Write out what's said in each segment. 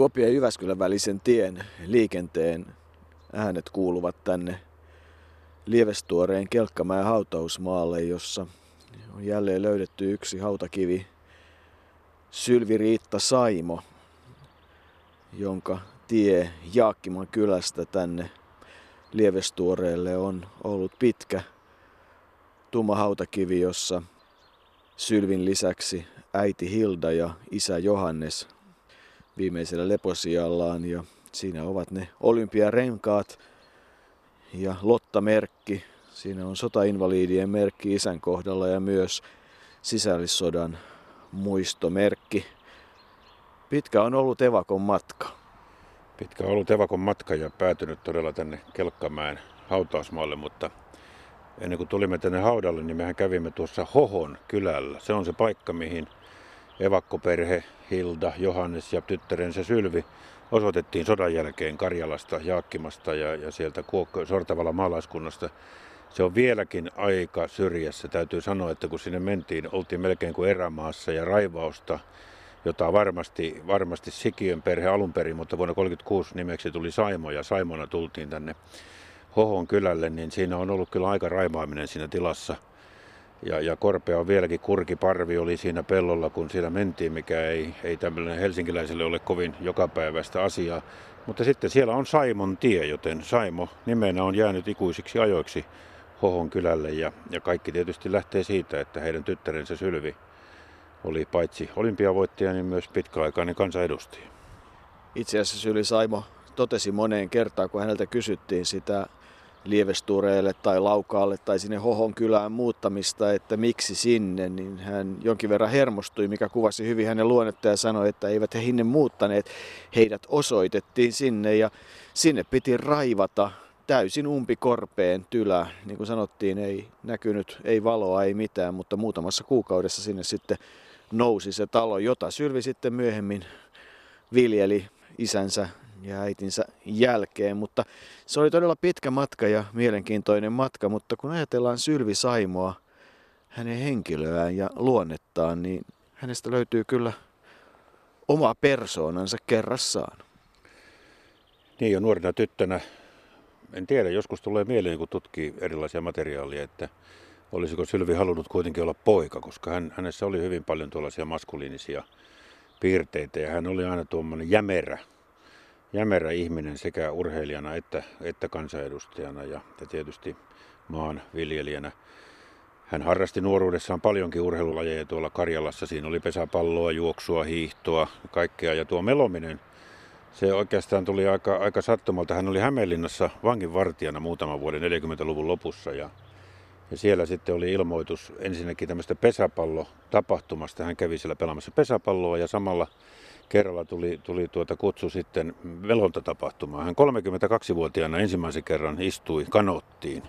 Kuopio ja Jyväskylän välisen tien liikenteen äänet kuuluvat tänne Lievestuoreen Kelkkamäen hautausmaalle, jossa on jälleen löydetty yksi hautakivi Sylvi Riitta Saimo, jonka tie Jaakkiman kylästä tänne Lievestuoreelle on ollut pitkä tumma hautakivi, jossa Sylvin lisäksi äiti Hilda ja isä Johannes viimeisellä leposiallaan ja siinä ovat ne olympiarenkaat ja Lotta-merkki. Siinä on sotainvaliidien merkki isän kohdalla ja myös sisällissodan muistomerkki. Pitkä on ollut Evakon matka. Pitkä on ollut Evakon matka ja päätynyt todella tänne Kelkkamäen hautausmaalle, mutta ennen kuin tulimme tänne haudalle, niin mehän kävimme tuossa Hohon kylällä. Se on se paikka, mihin evakkoperhe Hilda, Johannes ja tyttärensä Sylvi osoitettiin sodan jälkeen Karjalasta, Jaakkimasta ja, ja sieltä Kuokko, Sortavalla maalaiskunnasta. Se on vieläkin aika syrjässä. Täytyy sanoa, että kun sinne mentiin, oltiin melkein kuin erämaassa ja raivausta, jota varmasti, varmasti Sikiön perhe alun perin, mutta vuonna 1936 nimeksi tuli Saimo ja Saimona tultiin tänne Hohon kylälle, niin siinä on ollut kyllä aika raimaaminen siinä tilassa. Ja, ja korpea on vieläkin kurkiparvi oli siinä pellolla, kun siellä mentiin, mikä ei, ei tämmöinen helsinkiläiselle ole kovin jokapäiväistä asiaa. Mutta sitten siellä on Saimon tie, joten Saimo nimenä on jäänyt ikuisiksi ajoiksi Hohon kylälle. Ja, ja kaikki tietysti lähtee siitä, että heidän tyttärensä Sylvi oli paitsi olympiavoittaja, niin myös pitkäaikainen kansanedustaja. Itse asiassa Syli Saimo totesi moneen kertaan, kun häneltä kysyttiin sitä Lievestureelle tai Laukaalle tai sinne Hohon kylään muuttamista, että miksi sinne, niin hän jonkin verran hermostui, mikä kuvasi hyvin hänen luonnetta ja sanoi, että eivät he hinne muuttaneet. Heidät osoitettiin sinne ja sinne piti raivata täysin umpikorpeen tylä. Niin kuin sanottiin, ei näkynyt, ei valoa, ei mitään, mutta muutamassa kuukaudessa sinne sitten nousi se talo, jota Sylvi sitten myöhemmin viljeli isänsä ja äitinsä jälkeen, mutta se oli todella pitkä matka ja mielenkiintoinen matka, mutta kun ajatellaan Sylvi Saimoa, hänen henkilöään ja luonnettaan, niin hänestä löytyy kyllä oma persoonansa kerrassaan. Niin jo nuorena tyttönä, en tiedä, joskus tulee mieleen, kun tutkii erilaisia materiaaleja, että olisiko Sylvi halunnut kuitenkin olla poika, koska hän, hänessä oli hyvin paljon tuollaisia maskuliinisia piirteitä ja hän oli aina tuommoinen jämerä, jämerä ihminen sekä urheilijana että, että kansanedustajana ja, ja tietysti maanviljelijänä. Hän harrasti nuoruudessaan paljonkin urheilulajeja tuolla Karjalassa. Siinä oli pesäpalloa, juoksua, hiihtoa, kaikkea. Ja tuo melominen, se oikeastaan tuli aika, aika sattumalta. Hän oli Hämeenlinnassa vanginvartijana muutaman vuoden 40-luvun lopussa. Ja, ja siellä sitten oli ilmoitus ensinnäkin tämmöistä pesäpallotapahtumasta. Hän kävi siellä pelaamassa pesäpalloa ja samalla kerralla tuli, tuli tuota kutsu sitten velontatapahtumaan. Hän 32-vuotiaana ensimmäisen kerran istui kanottiin.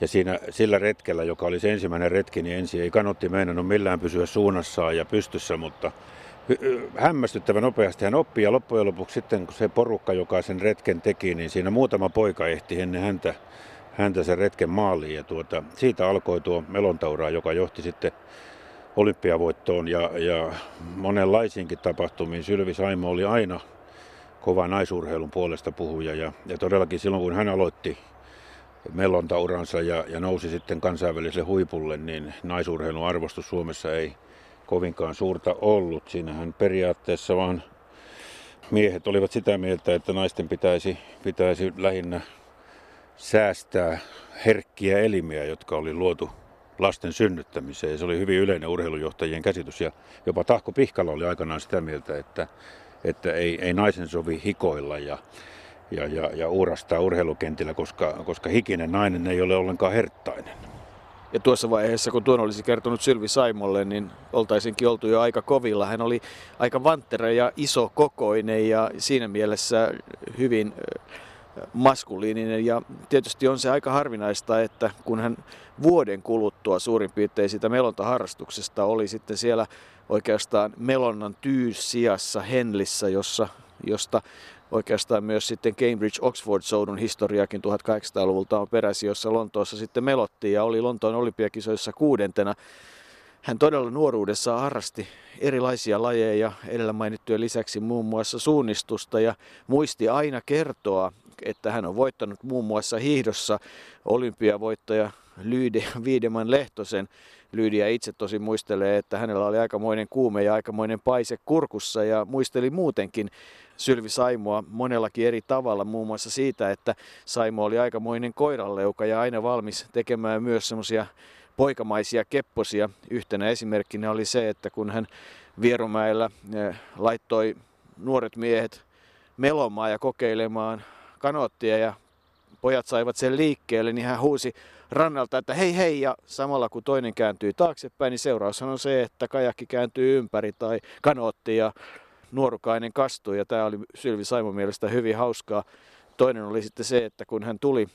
Ja siinä, sillä retkellä, joka oli se ensimmäinen retki, niin ensin ei kanotti meinannut millään pysyä suunnassaan ja pystyssä, mutta hämmästyttävän nopeasti hän oppi ja loppujen lopuksi sitten kun se porukka, joka sen retken teki, niin siinä muutama poika ehti ennen häntä, häntä sen retken maaliin ja tuota, siitä alkoi tuo melontaura, joka johti sitten olympiavoittoon ja, ja monenlaisiinkin tapahtumiin. Sylvi Saimo oli aina kova naisurheilun puolesta puhuja ja, ja todellakin silloin kun hän aloitti melontauransa ja, ja nousi sitten kansainväliselle huipulle, niin naisurheilun arvostus Suomessa ei kovinkaan suurta ollut. Siinähän periaatteessa vaan miehet olivat sitä mieltä, että naisten pitäisi, pitäisi lähinnä säästää herkkiä elimiä, jotka oli luotu lasten synnyttämiseen. Se oli hyvin yleinen urheilujohtajien käsitys ja jopa Tahko Pihkala oli aikanaan sitä mieltä, että, että ei, ei naisen sovi hikoilla ja, ja, ja, ja uurastaa urheilukentillä, koska, koska hikinen nainen ei ole ollenkaan herttainen. Ja tuossa vaiheessa, kun tuon olisi kertonut Sylvi Saimolle, niin oltaisinkin oltu jo aika kovilla. Hän oli aika vanttera ja iso kokoinen ja siinä mielessä hyvin maskuliininen ja tietysti on se aika harvinaista, että kun hän vuoden kuluttua suurin piirtein siitä melontaharrastuksesta oli sitten siellä oikeastaan melonnan tyyssijassa Henlissä, jossa, josta oikeastaan myös sitten Cambridge-Oxford-soudun historiakin 1800-luvulta on peräisin, jossa Lontoossa sitten melottiin ja oli Lontoon olympiakisoissa kuudentena. hän todella nuoruudessa harrasti erilaisia lajeja edellä mainittujen lisäksi muun muassa suunnistusta ja muisti aina kertoa, että hän on voittanut muun muassa hiihdossa olympiavoittaja Lyydi Viideman Lehtosen. Lyydiä itse tosi muistelee, että hänellä oli aikamoinen kuume ja aikamoinen paise kurkussa ja muisteli muutenkin Sylvi Saimoa monellakin eri tavalla, muun muassa siitä, että Saimo oli aikamoinen koiranleuka ja aina valmis tekemään myös semmoisia poikamaisia kepposia. Yhtenä esimerkkinä oli se, että kun hän Vierumäellä eh, laittoi nuoret miehet melomaan ja kokeilemaan kanoottia ja pojat saivat sen liikkeelle, niin hän huusi rannalta, että hei hei, ja samalla kun toinen kääntyy taaksepäin, niin seuraus on se, että kajakki kääntyy ympäri tai kanootti ja nuorukainen kastui, ja tämä oli Sylvi Saimon mielestä hyvin hauskaa. Toinen oli sitten se, että kun hän tuli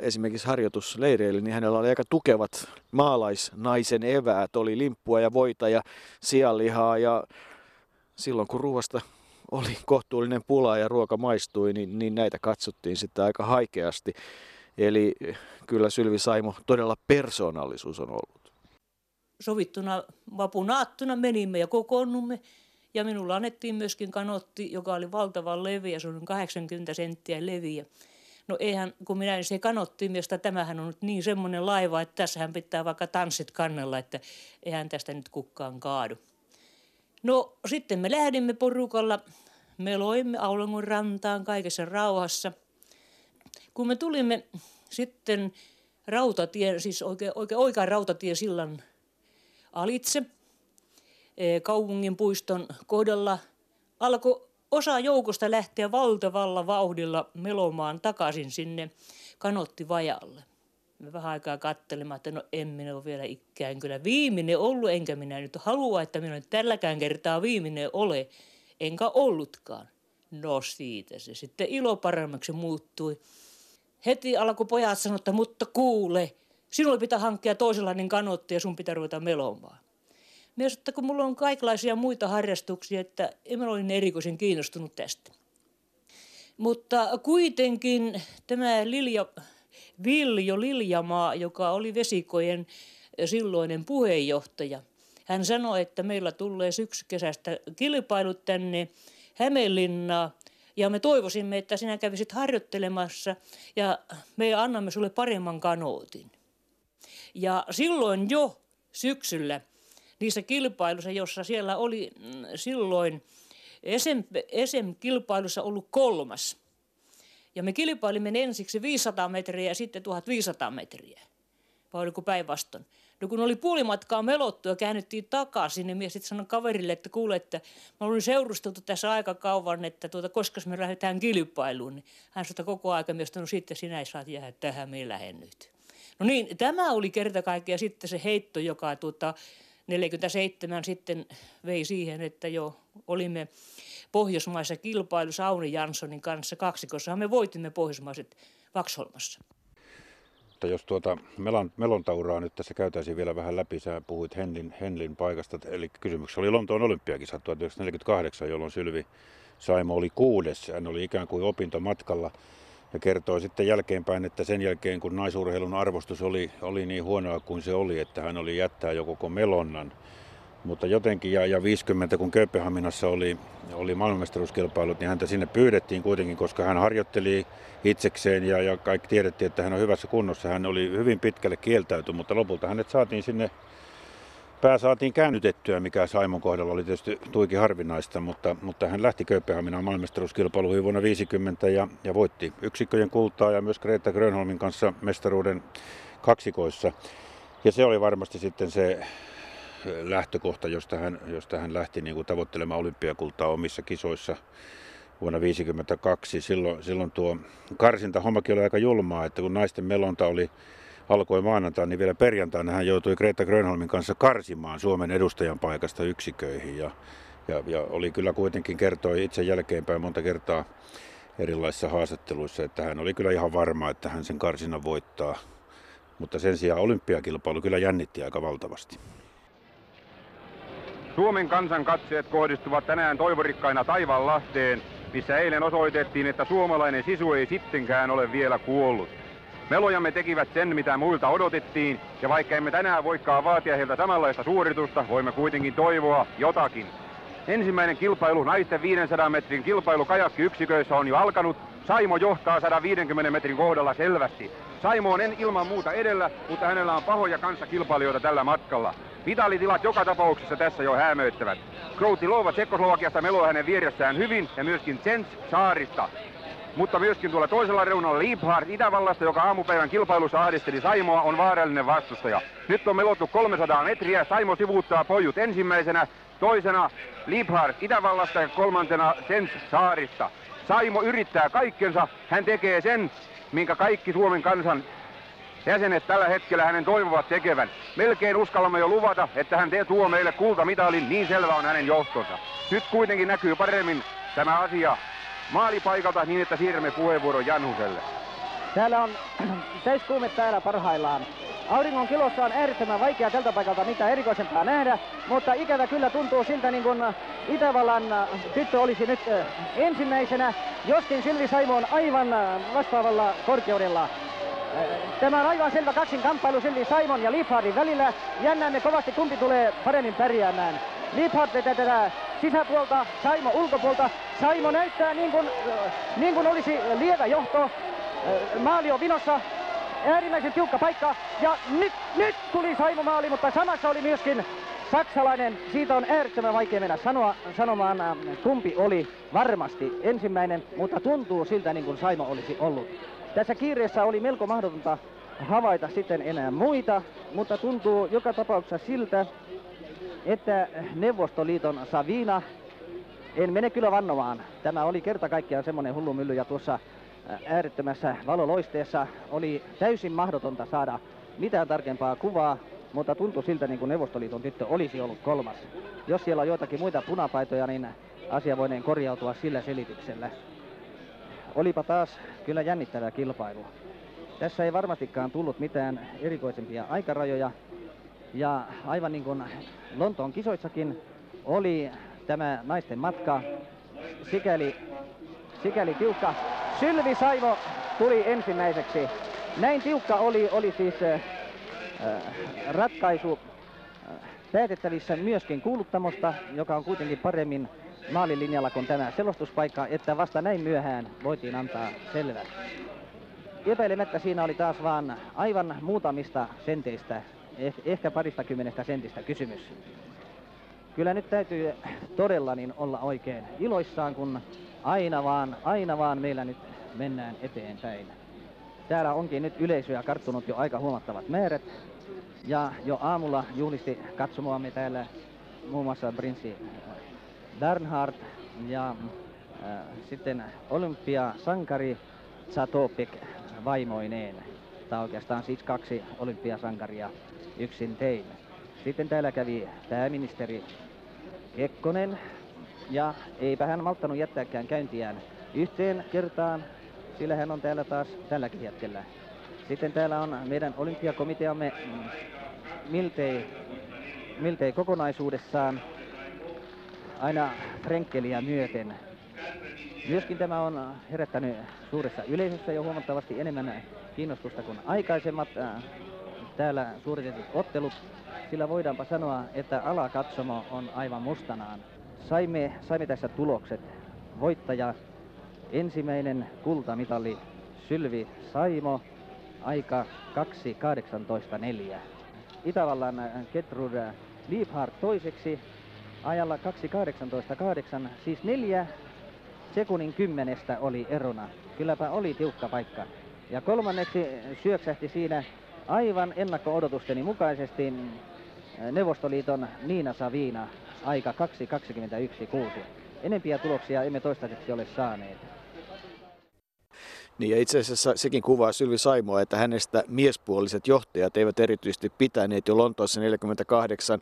esimerkiksi harjoitusleireille, niin hänellä oli aika tukevat maalaisnaisen eväät. Oli limppua ja voita ja sianlihaa ja silloin kun ruoasta oli kohtuullinen pula ja ruoka maistui, niin, niin näitä katsottiin sitten aika haikeasti. Eli kyllä Sylvi Saimo todella persoonallisuus on ollut. Sovittuna vapunaattuna menimme ja kokoonnumme. Ja minulla annettiin myöskin kanotti, joka oli valtavan leviä, se on 80 senttiä leviä. No eihän, kun minä se kanotti miestä, tämähän on nyt niin semmoinen laiva, että tässähän pitää vaikka tanssit kannella, että eihän tästä nyt kukaan kaadu. No sitten me lähdimme porukalla, me loimme Aulangon rantaan kaikessa rauhassa. Kun me tulimme sitten rautatien, siis oikein, oikein oikean rautatiesillan alitse, e, kaupungin puiston kohdalla alkoi osa joukosta lähteä valtavalla vauhdilla melomaan takaisin sinne kanottivajalle. Me vähän aikaa kattelimme, että no en minä ole vielä ikään kyllä viimeinen ollut, enkä minä nyt halua, että minä nyt tälläkään kertaa viimeinen ole, enkä ollutkaan. No siitä se sitten ilo paremmaksi muuttui. Heti alkoi pojat sanoa, että mutta kuule, sinulle pitää hankkia toisenlainen kanotti ja sun pitää ruveta melomaan. Myös, että kun mulla on kaikenlaisia muita harrastuksia, että en mä ole erikoisen kiinnostunut tästä. Mutta kuitenkin tämä Lilja, Viljo Liljamaa, joka oli vesikojen silloinen puheenjohtaja, hän sanoi, että meillä tulee syksykesästä kilpailut tänne Hämeenlinnaan ja me toivoisimme, että sinä kävisit harjoittelemassa ja me annamme sulle paremman kanootin. Ja silloin jo syksyllä niissä kilpailuissa, jossa siellä oli mm, silloin SM-kilpailussa ollut kolmas. Ja me kilpailimme ensiksi 500 metriä ja sitten 1500 metriä. Vai oliko päinvastoin? No kun oli puolimatkaa melottu ja käännyttiin takaisin, niin minä sitten sanoin kaverille, että kuule, että mä olin seurusteltu tässä aika kauan, että tuota, koska me lähdetään kilpailuun. Niin hän sanoi koko aika että no sitten sinä ei saa jäädä tähän, me lähden nyt. No niin, tämä oli kerta kaikkiaan sitten se heitto, joka tuota, 47 sitten vei siihen, että jo olimme Pohjoismaissa kilpailussa Auni Janssonin kanssa kaksikossa. Me voitimme pohjoismaiset Vaksholmassa. Mutta jos tuota melon, melontauraa nyt tässä käytäisiin vielä vähän läpi, sä puhuit Henlin, Henlin paikasta, eli kysymyksessä oli Lontoon olympiakisat 1948, jolloin Sylvi Saimo oli kuudes. Hän oli ikään kuin opintomatkalla ja kertoo sitten jälkeenpäin, että sen jälkeen kun naisurheilun arvostus oli, oli niin huonoa kuin se oli, että hän oli jättää jo koko melonnan. Mutta jotenkin, ja, ja 50 kun Kööpenhaminassa oli, oli maailmanmestaruuskilpailut, niin häntä sinne pyydettiin kuitenkin, koska hän harjoitteli itsekseen ja, ja kaikki tiedettiin, että hän on hyvässä kunnossa. Hän oli hyvin pitkälle kieltäyty, mutta lopulta hänet saatiin sinne pää saatiin käännytettyä, mikä Saimon kohdalla oli tietysti tuikin harvinaista, mutta, mutta hän lähti Kööpenhaminaan maailmanmestaruuskilpailuihin vuonna 50 ja, ja voitti yksikköjen kultaa ja myös Greta Grönholmin kanssa mestaruuden kaksikoissa. Ja se oli varmasti sitten se lähtökohta, josta hän, josta hän lähti niin kuin tavoittelemaan olympiakultaa omissa kisoissa vuonna 1952. Silloin, silloin tuo karsinta hommakin oli aika julmaa, että kun naisten melonta oli alkoi maanantaina, niin vielä perjantaina hän joutui Greta Grönholmin kanssa karsimaan Suomen edustajan paikasta yksiköihin. Ja, ja, ja oli kyllä kuitenkin kertoi itse jälkeenpäin monta kertaa erilaisissa haastatteluissa, että hän oli kyllä ihan varma, että hän sen karsinnan voittaa. Mutta sen sijaan olympiakilpailu kyllä jännitti aika valtavasti. Suomen kansan katseet kohdistuvat tänään toivorikkaina lahteen, missä eilen osoitettiin, että suomalainen sisu ei sittenkään ole vielä kuollut. Melojamme tekivät sen, mitä muilta odotettiin, ja vaikka emme tänään voikaan vaatia heiltä samanlaista suoritusta, voimme kuitenkin toivoa jotakin. Ensimmäinen kilpailu naisten 500 metrin kilpailu kajakkiyksiköissä on jo alkanut. Saimo johtaa 150 metrin kohdalla selvästi. Saimo on en ilman muuta edellä, mutta hänellä on pahoja kanssakilpailijoita tällä matkalla. Vitalitilat joka tapauksessa tässä jo hämöittävät. Kroutilova Tsekkoslovakiasta meloo hänen vieressään hyvin ja myöskin Tsens Saarista. Mutta myöskin tuolla toisella reunalla Liebhardt Itävallasta, joka aamupäivän kilpailussa ahdisteli Saimoa, on vaarallinen vastustaja. Nyt on melottu 300 metriä. Saimo sivuuttaa pojut ensimmäisenä, toisena Liebhardt Itävallasta ja kolmantena Sens Saarista. Saimo yrittää kaikkensa. Hän tekee sen, minkä kaikki Suomen kansan jäsenet tällä hetkellä hänen toivovat tekevän. Melkein uskallamme jo luvata, että hän tuo meille kultamitalin, niin selvä on hänen johtonsa. Nyt kuitenkin näkyy paremmin tämä asia maalipaikalta niin, että siirrämme puheenvuoron Janhuselle. Täällä on täyskuume täällä parhaillaan. Auringon kilossa on äärettömän vaikea tältä paikalta mitä erikoisempaa nähdä, mutta ikävä kyllä tuntuu siltä niin kuin Itävallan tyttö olisi nyt ensimmäisenä, joskin Sylvi Saimo on aivan vastaavalla korkeudella. Tämä on aivan selvä kamppailu Sylvi Saimon ja Liebhardin välillä. Jännäämme kovasti kumpi tulee paremmin pärjäämään. Liebhardt vetää tätä sisäpuolta, Saimo ulkopuolta. Saimo näyttää niin kuin, niin kuin olisi lievä johto. Maali on vinossa. Äärimmäisen tiukka paikka. Ja nyt, nyt tuli Saimo maali, mutta samassa oli myöskin saksalainen. Siitä on äärettömän vaikea mennä sanoa, sanomaan, kumpi oli varmasti ensimmäinen, mutta tuntuu siltä niin kuin Saimo olisi ollut. Tässä kiireessä oli melko mahdotonta havaita sitten enää muita, mutta tuntuu joka tapauksessa siltä, että Neuvostoliiton Savina, en mene kyllä vannomaan. Tämä oli kerta kaikkiaan semmoinen hullumylly ja tuossa äärettömässä valoloisteessa oli täysin mahdotonta saada mitään tarkempaa kuvaa, mutta tuntui siltä niin kuin Neuvostoliiton tyttö olisi ollut kolmas. Jos siellä on joitakin muita punapaitoja, niin asia voineen korjautua sillä selityksellä. Olipa taas kyllä jännittävää kilpailua. Tässä ei varmastikaan tullut mitään erikoisempia aikarajoja. Ja aivan niin kuin Lontoon kisoissakin oli tämä naisten matka sikäli, sikäli tiukka. Sylvi Saivo tuli ensimmäiseksi. Näin tiukka oli, oli siis äh, ratkaisu äh, päätettävissä myöskin kuuluttamosta, joka on kuitenkin paremmin maalilinjalla kuin tämä selostuspaikka, että vasta näin myöhään voitiin antaa selvä. Epäilemättä siinä oli taas vaan aivan muutamista senteistä, ehkä parista kymmenestä sentistä kysymys. Kyllä nyt täytyy todella niin olla oikein iloissaan, kun aina vaan, aina vaan meillä nyt mennään eteenpäin. Täällä onkin nyt yleisöä karttunut jo aika huomattavat määrät. Ja jo aamulla juhlisti katsomoamme täällä muun muassa prinssi Bernhard ja äh, sitten olympiasankari Zatopek vaimoineen. Tämä oikeastaan siis kaksi olympiasankaria yksin tein. Sitten täällä kävi pääministeri Kekkonen ja eipä hän malttanut jättääkään käyntiään yhteen kertaan, sillä hän on täällä taas tälläkin hetkellä. Sitten täällä on meidän olympiakomiteamme mm, miltei, miltei kokonaisuudessaan aina Frenkeliä myöten. Myöskin tämä on herättänyt suuressa yleisössä jo huomattavasti enemmän kiinnostusta kuin aikaisemmat täällä suoritetut ottelut, sillä voidaanpa sanoa, että alakatsomo on aivan mustanaan. Saimme, saimme tässä tulokset. Voittaja, ensimmäinen kultamitali Sylvi Saimo, aika 2.18.4. Itävallan Ketrud Liebhardt toiseksi, ajalla 2.18.8, siis neljä sekunnin kymmenestä oli erona. Kylläpä oli tiukka paikka. Ja kolmanneksi syöksähti siinä aivan ennakko-odotusteni mukaisesti Neuvostoliiton Niina Savina aika 2.21.6. Enempiä tuloksia emme toistaiseksi ole saaneet. Niin ja itse asiassa sekin kuvaa Sylvi Saimoa, että hänestä miespuoliset johtajat eivät erityisesti pitäneet jo Lontoossa 48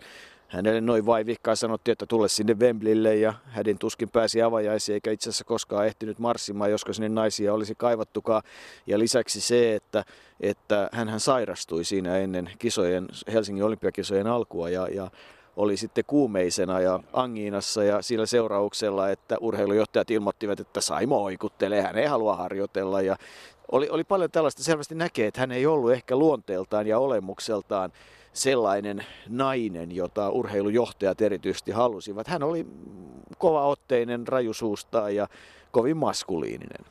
hänelle noin vaivihkaa sanottiin, että tule sinne Wembleylle ja hädin tuskin pääsi avajaisiin eikä itse asiassa koskaan ehtinyt marssimaan, josko sinne naisia olisi kaivattukaan. Ja lisäksi se, että, että hän sairastui siinä ennen kisojen, Helsingin olympiakisojen alkua ja, ja oli sitten kuumeisena ja angiinassa ja sillä seurauksella, että urheilujohtajat ilmoittivat, että Saimo oikuttelee, hän ei halua harjoitella ja oli, oli paljon tällaista, selvästi näkee, että hän ei ollut ehkä luonteeltaan ja olemukseltaan sellainen nainen, jota urheilujohtajat erityisesti halusivat. Hän oli kovaotteinen, rajusuustaan ja kovin maskuliininen.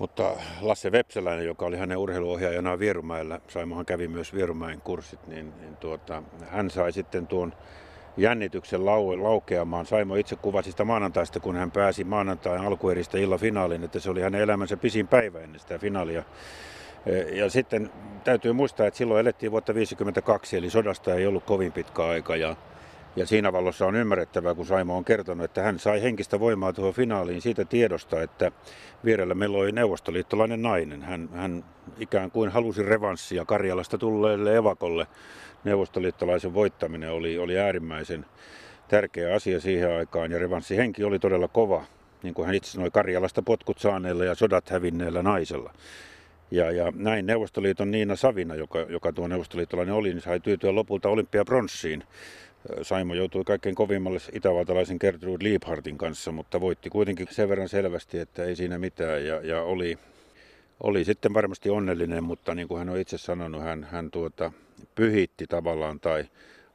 Mutta Lasse Vepseläinen, joka oli hänen urheiluohjaajanaan Vierumäellä, Saimohan kävi myös Vierumäen kurssit, niin, niin tuota, hän sai sitten tuon jännityksen lau, laukeamaan. Saimo itse kuvasi sitä maanantaista, kun hän pääsi maanantain alkueristä illan finaaliin, että se oli hänen elämänsä pisin päivä ennen sitä finaalia. Ja sitten täytyy muistaa, että silloin elettiin vuotta 1952, eli sodasta ei ollut kovin pitkä aika. Ja, ja siinä valossa on ymmärrettävää, kun Saimo on kertonut, että hän sai henkistä voimaa tuohon finaaliin siitä tiedosta, että vierellä meillä oli neuvostoliittolainen nainen. Hän, hän ikään kuin halusi revanssia Karjalasta tulleelle evakolle neuvostoliittolaisen voittaminen oli, oli äärimmäisen tärkeä asia siihen aikaan ja revanssihenki oli todella kova, niin kuin hän itse sanoi, Karjalasta potkut saaneella ja sodat hävinneellä naisella. Ja, ja näin Neuvostoliiton Niina Savina, joka, joka tuo neuvostoliittolainen oli, niin sai tyytyä lopulta olympiabronssiin. Saimo joutui kaikkein kovimmalle itävaltalaisen Gertrude Liebhardtin kanssa, mutta voitti kuitenkin sen verran selvästi, että ei siinä mitään. Ja, ja oli, oli sitten varmasti onnellinen, mutta niin kuin hän on itse sanonut, hän, hän tuota, pyhitti tavallaan tai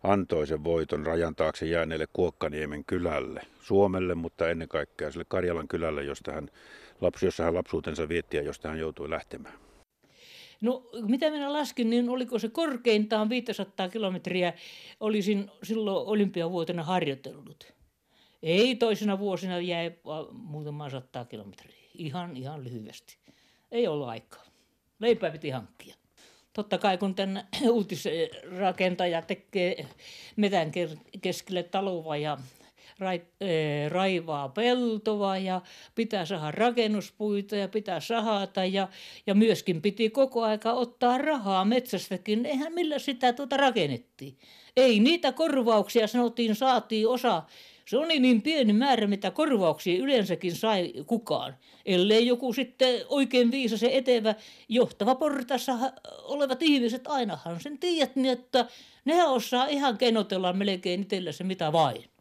antoi sen voiton rajan taakse jääneelle Kuokkaniemen kylälle, Suomelle, mutta ennen kaikkea sille Karjalan kylälle, josta hän, lapsi, jossa hän lapsuutensa vietti ja josta hän joutui lähtemään. No mitä minä laskin, niin oliko se korkeintaan 500 kilometriä olisin silloin olympiavuotena harjoitellut. Ei toisena vuosina jäi muutama sataa kilometriä. Ihan, ihan lyhyesti. Ei ollut aikaa. Leipää piti hankkia. Totta kai kun tämän uutisrakentaja tekee metän keskelle taloa ja raivaa peltoa ja pitää saada rakennuspuita ja pitää sahata ja, ja myöskin piti koko aika ottaa rahaa metsästäkin. Eihän millä sitä tuota rakennettiin. Ei niitä korvauksia sanottiin saatiin osa se oli niin pieni määrä, mitä korvauksia yleensäkin sai kukaan. Ellei joku sitten oikein viisas ja etevä johtava portassa olevat ihmiset, ainahan sen tiedät, niin että ne osaa ihan kenotella melkein itsellensä mitä vain.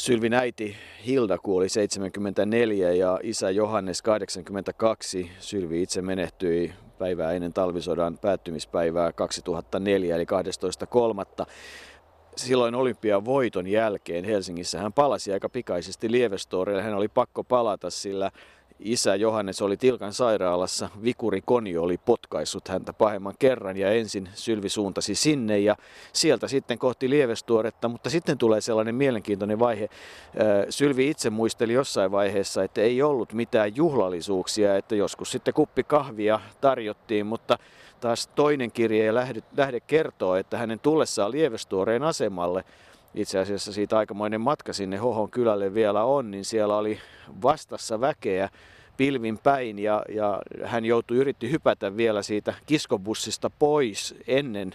Sylvin äiti Hilda kuoli 74 ja isä Johannes 82. Sylvi itse menehtyi päivää ennen talvisodan päättymispäivää 2004 eli 12.3 silloin olympian voiton jälkeen Helsingissä hän palasi aika pikaisesti Lievestorille. Hän oli pakko palata, sillä isä Johannes oli Tilkan sairaalassa. Vikuri Konio oli potkaissut häntä pahemman kerran ja ensin Sylvi suuntasi sinne ja sieltä sitten kohti Lievestuoretta. Mutta sitten tulee sellainen mielenkiintoinen vaihe. Sylvi itse muisteli jossain vaiheessa, että ei ollut mitään juhlallisuuksia, että joskus sitten kuppi kahvia tarjottiin, mutta taas toinen kirje ja lähde, lähde kertoo, että hänen tullessaan Lievestuoreen asemalle, itse asiassa siitä aikamoinen matka sinne Hohon kylälle vielä on, niin siellä oli vastassa väkeä pilvin päin ja, ja hän joutui yritti hypätä vielä siitä kiskobussista pois ennen,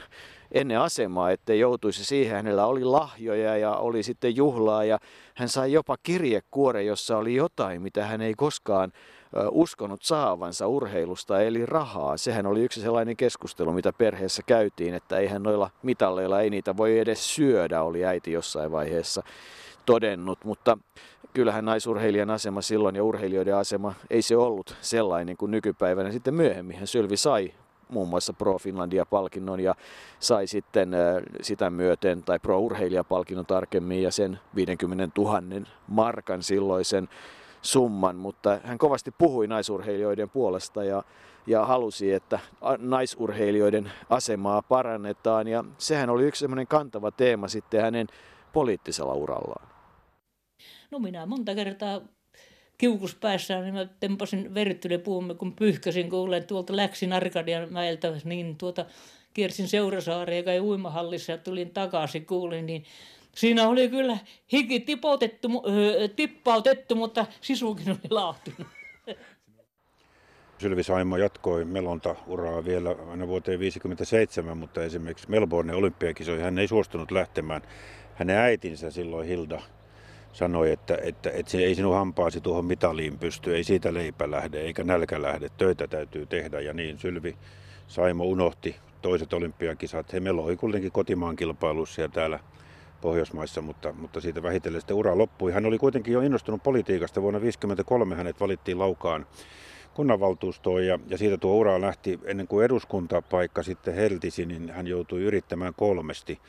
ennen asemaa, ettei joutuisi siihen. Hänellä oli lahjoja ja oli sitten juhlaa ja hän sai jopa kirjekuore, jossa oli jotain, mitä hän ei koskaan uskonut saavansa urheilusta eli rahaa. Sehän oli yksi sellainen keskustelu, mitä perheessä käytiin, että eihän noilla mitalleilla ei niitä voi edes syödä, oli äiti jossain vaiheessa todennut, mutta kyllähän naisurheilijan asema silloin ja urheilijoiden asema ei se ollut sellainen kuin nykypäivänä. Sitten myöhemmin Sylvi sai muun muassa Pro Finlandia-palkinnon ja sai sitten sitä myöten, tai Pro Urheilija-palkinnon tarkemmin ja sen 50 000 markan silloisen summan, mutta hän kovasti puhui naisurheilijoiden puolesta ja, ja halusi, että naisurheilijoiden asemaa parannetaan ja sehän oli yksi semmoinen kantava teema sitten hänen poliittisella urallaan. No minä monta kertaa kiukus päässä, niin mä tempasin verttelypuumme, kun pyyhkäsin, kuulen tuolta läksin Arkadian mäeltä, niin tuota kiersin Seurasaareen, ei uimahallissa ja tulin takaisin, kuulin, niin Siinä oli kyllä hiki tipotettu, tippautettu, mutta sisukin oli laahtunut. Sylvi Saimo jatkoi melonta-uraa vielä aina vuoteen 1957, mutta esimerkiksi Melbourne olympiakisoihin hän ei suostunut lähtemään. Hänen äitinsä silloin Hilda sanoi, että, että, että ei sinun hampaasi tuohon mitaliin pysty, ei siitä leipä lähde eikä nälkä lähde, töitä täytyy tehdä ja niin Sylvi Saimo unohti toiset olympiakisat. He meloi kuitenkin kotimaan kilpailussa ja täällä Pohjoismaissa, mutta, mutta siitä vähitellen sitten ura loppui. Hän oli kuitenkin jo innostunut politiikasta. Vuonna 1953 hänet valittiin Laukaan kunnanvaltuustoon ja, ja siitä tuo ura lähti ennen kuin eduskuntapaikka sitten heltisi, niin hän joutui yrittämään kolmesti.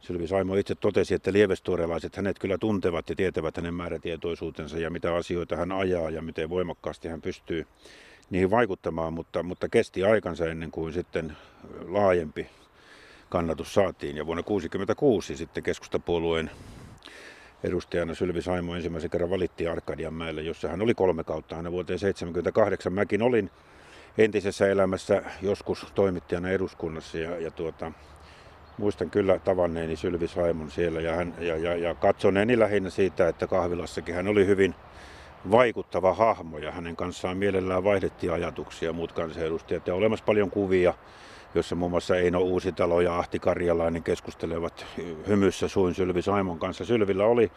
Sylvi Saimo itse totesi, että lievestuorelaiset hänet kyllä tuntevat ja tietävät hänen määrätietoisuutensa ja mitä asioita hän ajaa ja miten voimakkaasti hän pystyy niihin vaikuttamaan, mutta, mutta kesti aikansa ennen kuin sitten laajempi kannatus saatiin. Ja vuonna 1966 sitten keskustapuolueen edustajana Sylvi Saimo ensimmäisen kerran valittiin Arkadianmäelle, jossa hän oli kolme kautta aina vuoteen 1978. Mäkin olin entisessä elämässä joskus toimittajana eduskunnassa ja, ja tuota, muistan kyllä tavanneeni Sylvi Saimon siellä ja, hän, ja, ja, ja katsoneeni lähinnä siitä, että kahvilassakin hän oli hyvin vaikuttava hahmo ja hänen kanssaan mielellään vaihdettiin ajatuksia muut kansanedustajat ja olemassa paljon kuvia, jossa muun muassa Eino Uusitalo ja Ahti Karjalainen keskustelevat hymyssä suin Sylvi Saimon kanssa. Sylvillä oli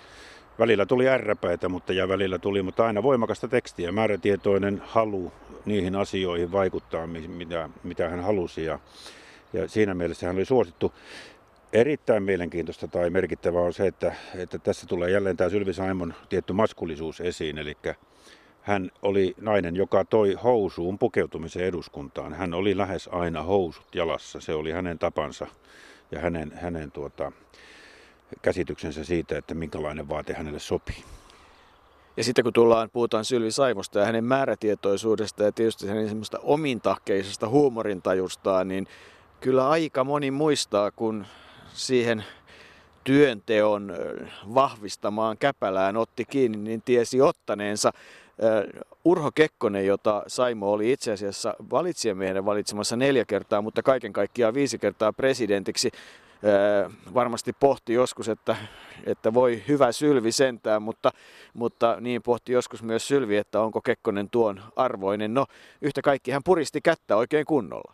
Välillä tuli ärräpäitä, mutta ja välillä tuli, mutta aina voimakasta tekstiä, määrätietoinen halu niihin asioihin vaikuttaa, mitä, mitä hän halusi. Ja, ja siinä mielessä hän oli suosittu. Erittäin mielenkiintoista tai merkittävää on se, että, että tässä tulee jälleen tämä Sylvi Saimon tietty maskulisuus esiin, eli hän oli nainen, joka toi housuun pukeutumisen eduskuntaan. Hän oli lähes aina housut jalassa. Se oli hänen tapansa ja hänen, hänen tuota, käsityksensä siitä, että minkälainen vaate hänelle sopii. Ja sitten kun tullaan, puhutaan Sylvi Saimosta ja hänen määrätietoisuudesta ja tietysti hänen semmoista omintahkeisesta huumorintajustaan, niin kyllä aika moni muistaa, kun siihen työnteon vahvistamaan käpälään otti kiinni, niin tiesi ottaneensa Urho Kekkonen, jota Saimo oli itse asiassa valitsijamiehen valitsemassa neljä kertaa, mutta kaiken kaikkiaan viisi kertaa presidentiksi, varmasti pohti joskus, että, että voi hyvä Sylvi sentään, mutta, mutta niin pohti joskus myös Sylvi, että onko Kekkonen tuon arvoinen. No yhtä kaikki hän puristi kättä oikein kunnolla.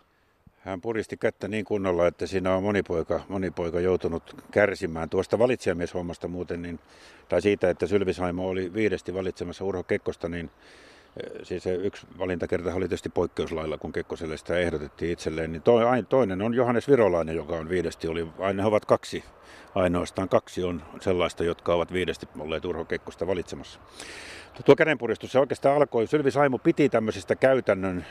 Hän puristi kättä niin kunnolla, että siinä on monipoika, monipoika joutunut kärsimään. Tuosta valitsijamieshommasta muuten, niin, tai siitä, että Sylvisaimo oli viidesti valitsemassa Urho Kekkosta, niin siis se yksi valintakerta oli tietysti poikkeuslailla, kun Kekkoselle sitä ehdotettiin itselleen. Niin toinen on Johannes Virolainen, joka on viidesti. Oli, aina ovat kaksi, ainoastaan kaksi on sellaista, jotka ovat viidesti olleet Urho Kekkosta valitsemassa. Tuo kädenpuristus se oikeastaan alkoi. Sylvi Saimo piti tämmöisistä käytännön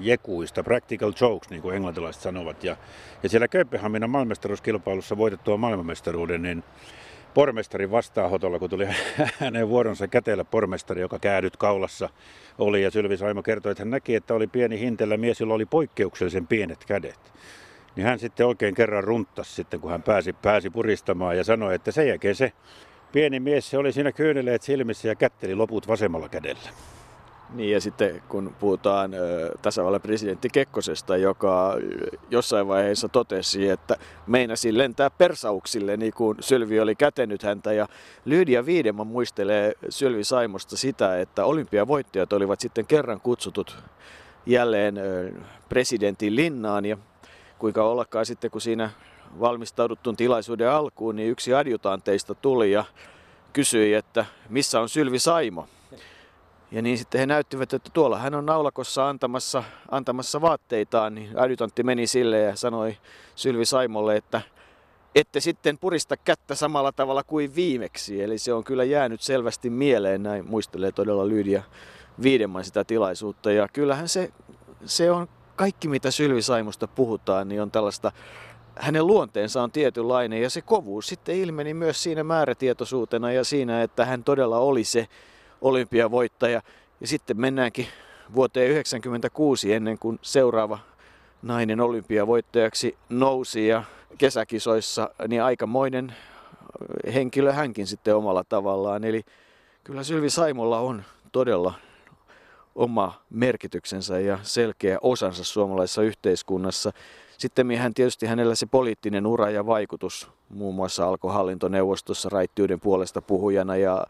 jekuista, practical jokes, niin kuin englantilaiset sanovat. Ja, ja siellä Kööpenhaminan maailmestaruuskilpailussa voitettua maailmanmestaruuden, niin pormestarin vastaanotolla, kun tuli hänen vuoronsa käteellä pormestari, joka käädyt kaulassa oli. Ja Sylvi Saimo kertoi, että hän näki, että oli pieni hintelä mies, jolla oli poikkeuksellisen pienet kädet. Niin hän sitten oikein kerran runttasi sitten, kun hän pääsi, pääsi puristamaan ja sanoi, että sen jälkeen se pieni mies, se oli siinä kyyneleet silmissä ja kätteli loput vasemmalla kädellä. Niin ja sitten kun puhutaan tasavallan presidentti Kekkosesta, joka jossain vaiheessa totesi, että meinasi lentää persauksille niin kuin Sylvi oli kätenyt häntä. Ja Lydia Viidema muistelee Sylvi Saimosta sitä, että olympiavoittajat olivat sitten kerran kutsutut jälleen presidentin linnaan ja kuinka ollakaan sitten kun siinä valmistauduttuun tilaisuuden alkuun, niin yksi adjutanteista tuli ja kysyi, että missä on Sylvi Saimo. Ja niin sitten he näyttivät, että tuolla hän on naulakossa antamassa, antamassa vaatteitaan, niin adjutantti meni sille ja sanoi Sylvi Saimolle, että ette sitten purista kättä samalla tavalla kuin viimeksi. Eli se on kyllä jäänyt selvästi mieleen, näin muistelee todella Lydia Viidemman sitä tilaisuutta. Ja kyllähän se, se on kaikki, mitä Sylvi Saimosta puhutaan, niin on tällaista hänen luonteensa on tietynlainen ja se kovuus sitten ilmeni myös siinä määrätietoisuutena ja siinä, että hän todella oli se olympiavoittaja. Ja sitten mennäänkin vuoteen 1996 ennen kuin seuraava nainen olympiavoittajaksi nousi ja kesäkisoissa, niin aikamoinen henkilö hänkin sitten omalla tavallaan. Eli kyllä Sylvi Saimolla on todella oma merkityksensä ja selkeä osansa suomalaisessa yhteiskunnassa. Sitten hän tietysti hänellä se poliittinen ura ja vaikutus muun muassa alkoi hallintoneuvostossa raittiuden puolesta puhujana ja,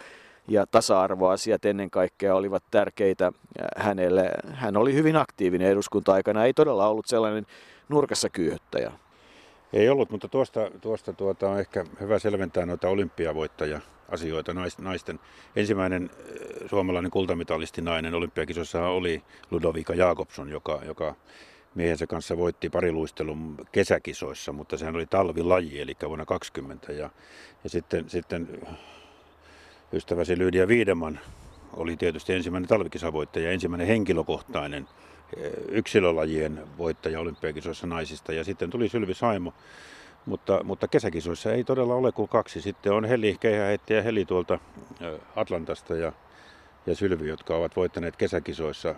ja tasa-arvoasiat ennen kaikkea olivat tärkeitä hänelle. Hän oli hyvin aktiivinen eduskunta-aikana, ei todella ollut sellainen nurkassa kyyhöttäjä. Ei ollut, mutta tuosta, tuosta tuota, on ehkä hyvä selventää noita olympiavoittaja asioita naisten. Ensimmäinen suomalainen kultamitalisti nainen olympiakisossa oli Ludovika Jakobson, joka, joka miehensä kanssa voitti pariluistelun kesäkisoissa, mutta sehän oli talvilaji, eli vuonna 20. Ja, ja sitten, sitten ystäväsi Lydia Viideman oli tietysti ensimmäinen talvikisavoittaja, ensimmäinen henkilökohtainen eh, yksilölajien voittaja olympiakisoissa naisista. Ja sitten tuli Sylvi Saimo, mutta, mutta kesäkisoissa ei todella ole kuin kaksi. Sitten on Heli keihäheittäjä Heli tuolta eh, Atlantasta ja, ja Sylvi, jotka ovat voittaneet kesäkisoissa.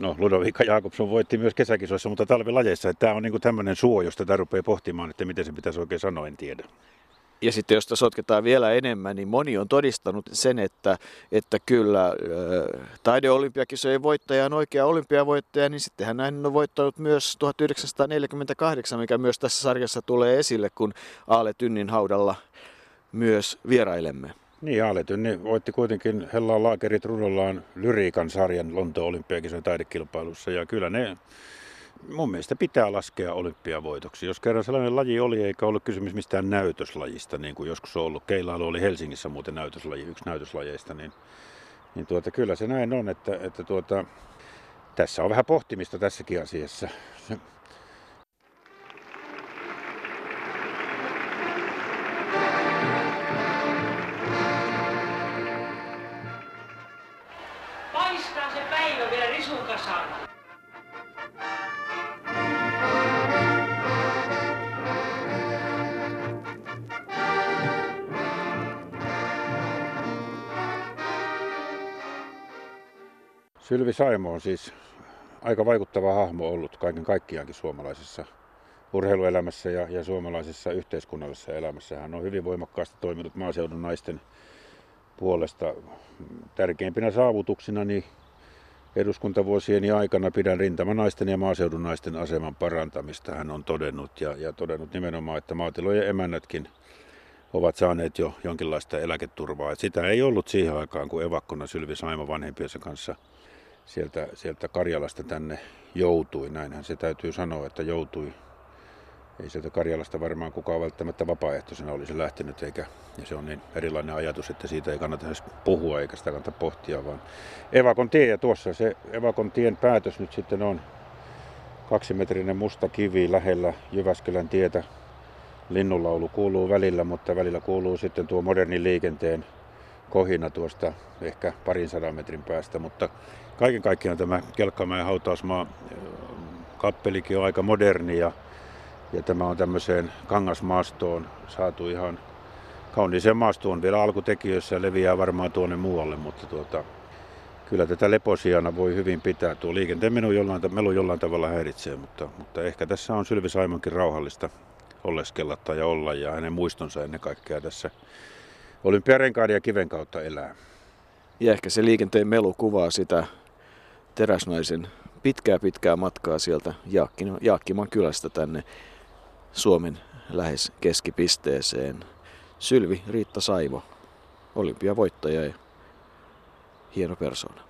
No, Ludovika Jakobson voitti myös kesäkisoissa, mutta talvilajeissa. Tämä on niin tämmöinen suo, josta tämä rupeaa pohtimaan, että miten se pitäisi oikein sanoa, en tiedä. Ja sitten jos sotketaan vielä enemmän, niin moni on todistanut sen, että, että kyllä taideolympiakisojen voittaja on oikea olympiavoittaja, niin sittenhän hän on voittanut myös 1948, mikä myös tässä sarjassa tulee esille, kun Aale Tynnin haudalla myös vierailemme. Niin, Aale Tynni voitti kuitenkin Hella Laakerit rudollaan lyriikan sarjan Lontoon olympiakisojen taidekilpailussa, ja kyllä ne mun mielestä pitää laskea olympiavoitoksi. Jos kerran sellainen laji oli, eikä ollut kysymys mistään näytöslajista, niin kuin joskus on ollut. Keilailu oli Helsingissä muuten näytöslaji, yksi näytöslajeista, niin, niin tuota, kyllä se näin on, että, että tuota, tässä on vähän pohtimista tässäkin asiassa. Sylvi Saimo on siis aika vaikuttava hahmo ollut kaiken kaikkiaankin suomalaisessa urheiluelämässä ja, ja suomalaisessa yhteiskunnallisessa elämässä. Hän on hyvin voimakkaasti toiminut maaseudun naisten puolesta. Tärkeimpinä saavutuksina niin eduskuntavuosien aikana pidän rintamanaisten ja maaseudun naisten aseman parantamista. Hän on todennut ja, ja todennut nimenomaan, että maatilojen emännätkin ovat saaneet jo jonkinlaista eläketurvaa. Et sitä ei ollut siihen aikaan, kun evakkona Sylvi Saima vanhempiensa kanssa sieltä, sieltä Karjalasta tänne joutui. Näinhän se täytyy sanoa, että joutui. Ei sieltä Karjalasta varmaan kukaan välttämättä vapaaehtoisena olisi lähtenyt, eikä, ja se on niin erilainen ajatus, että siitä ei kannata edes puhua eikä sitä kannata pohtia, vaan Evakon tie ja tuossa se Evakon tien päätös nyt sitten on kaksimetrinen musta kivi lähellä Jyväskylän tietä. Linnunlaulu kuuluu välillä, mutta välillä kuuluu sitten tuo modernin liikenteen kohina tuosta ehkä parin sadan metrin päästä, mutta kaiken kaikkiaan tämä Kelkkamäen hautausmaa kappelikin on aika moderni ja, ja tämä on tämmöiseen kangasmaastoon saatu ihan kauniiseen maastoon vielä alkutekijöissä ja leviää varmaan tuonne muualle, mutta tuota, kyllä tätä leposijana voi hyvin pitää. Tuo liikenteen melu jollain, melu jollain tavalla häiritsee, mutta, mutta ehkä tässä on Sylvi Saimonkin rauhallista oleskella tai olla ja hänen muistonsa ennen kaikkea tässä olympiarenkaiden ja kiven kautta elää. Ja ehkä se liikenteen melu kuvaa sitä teräsnaisen pitkää pitkää matkaa sieltä Jaakkiman kylästä tänne Suomen lähes keskipisteeseen. Sylvi Riitta Saivo, olympiavoittaja ja hieno persona.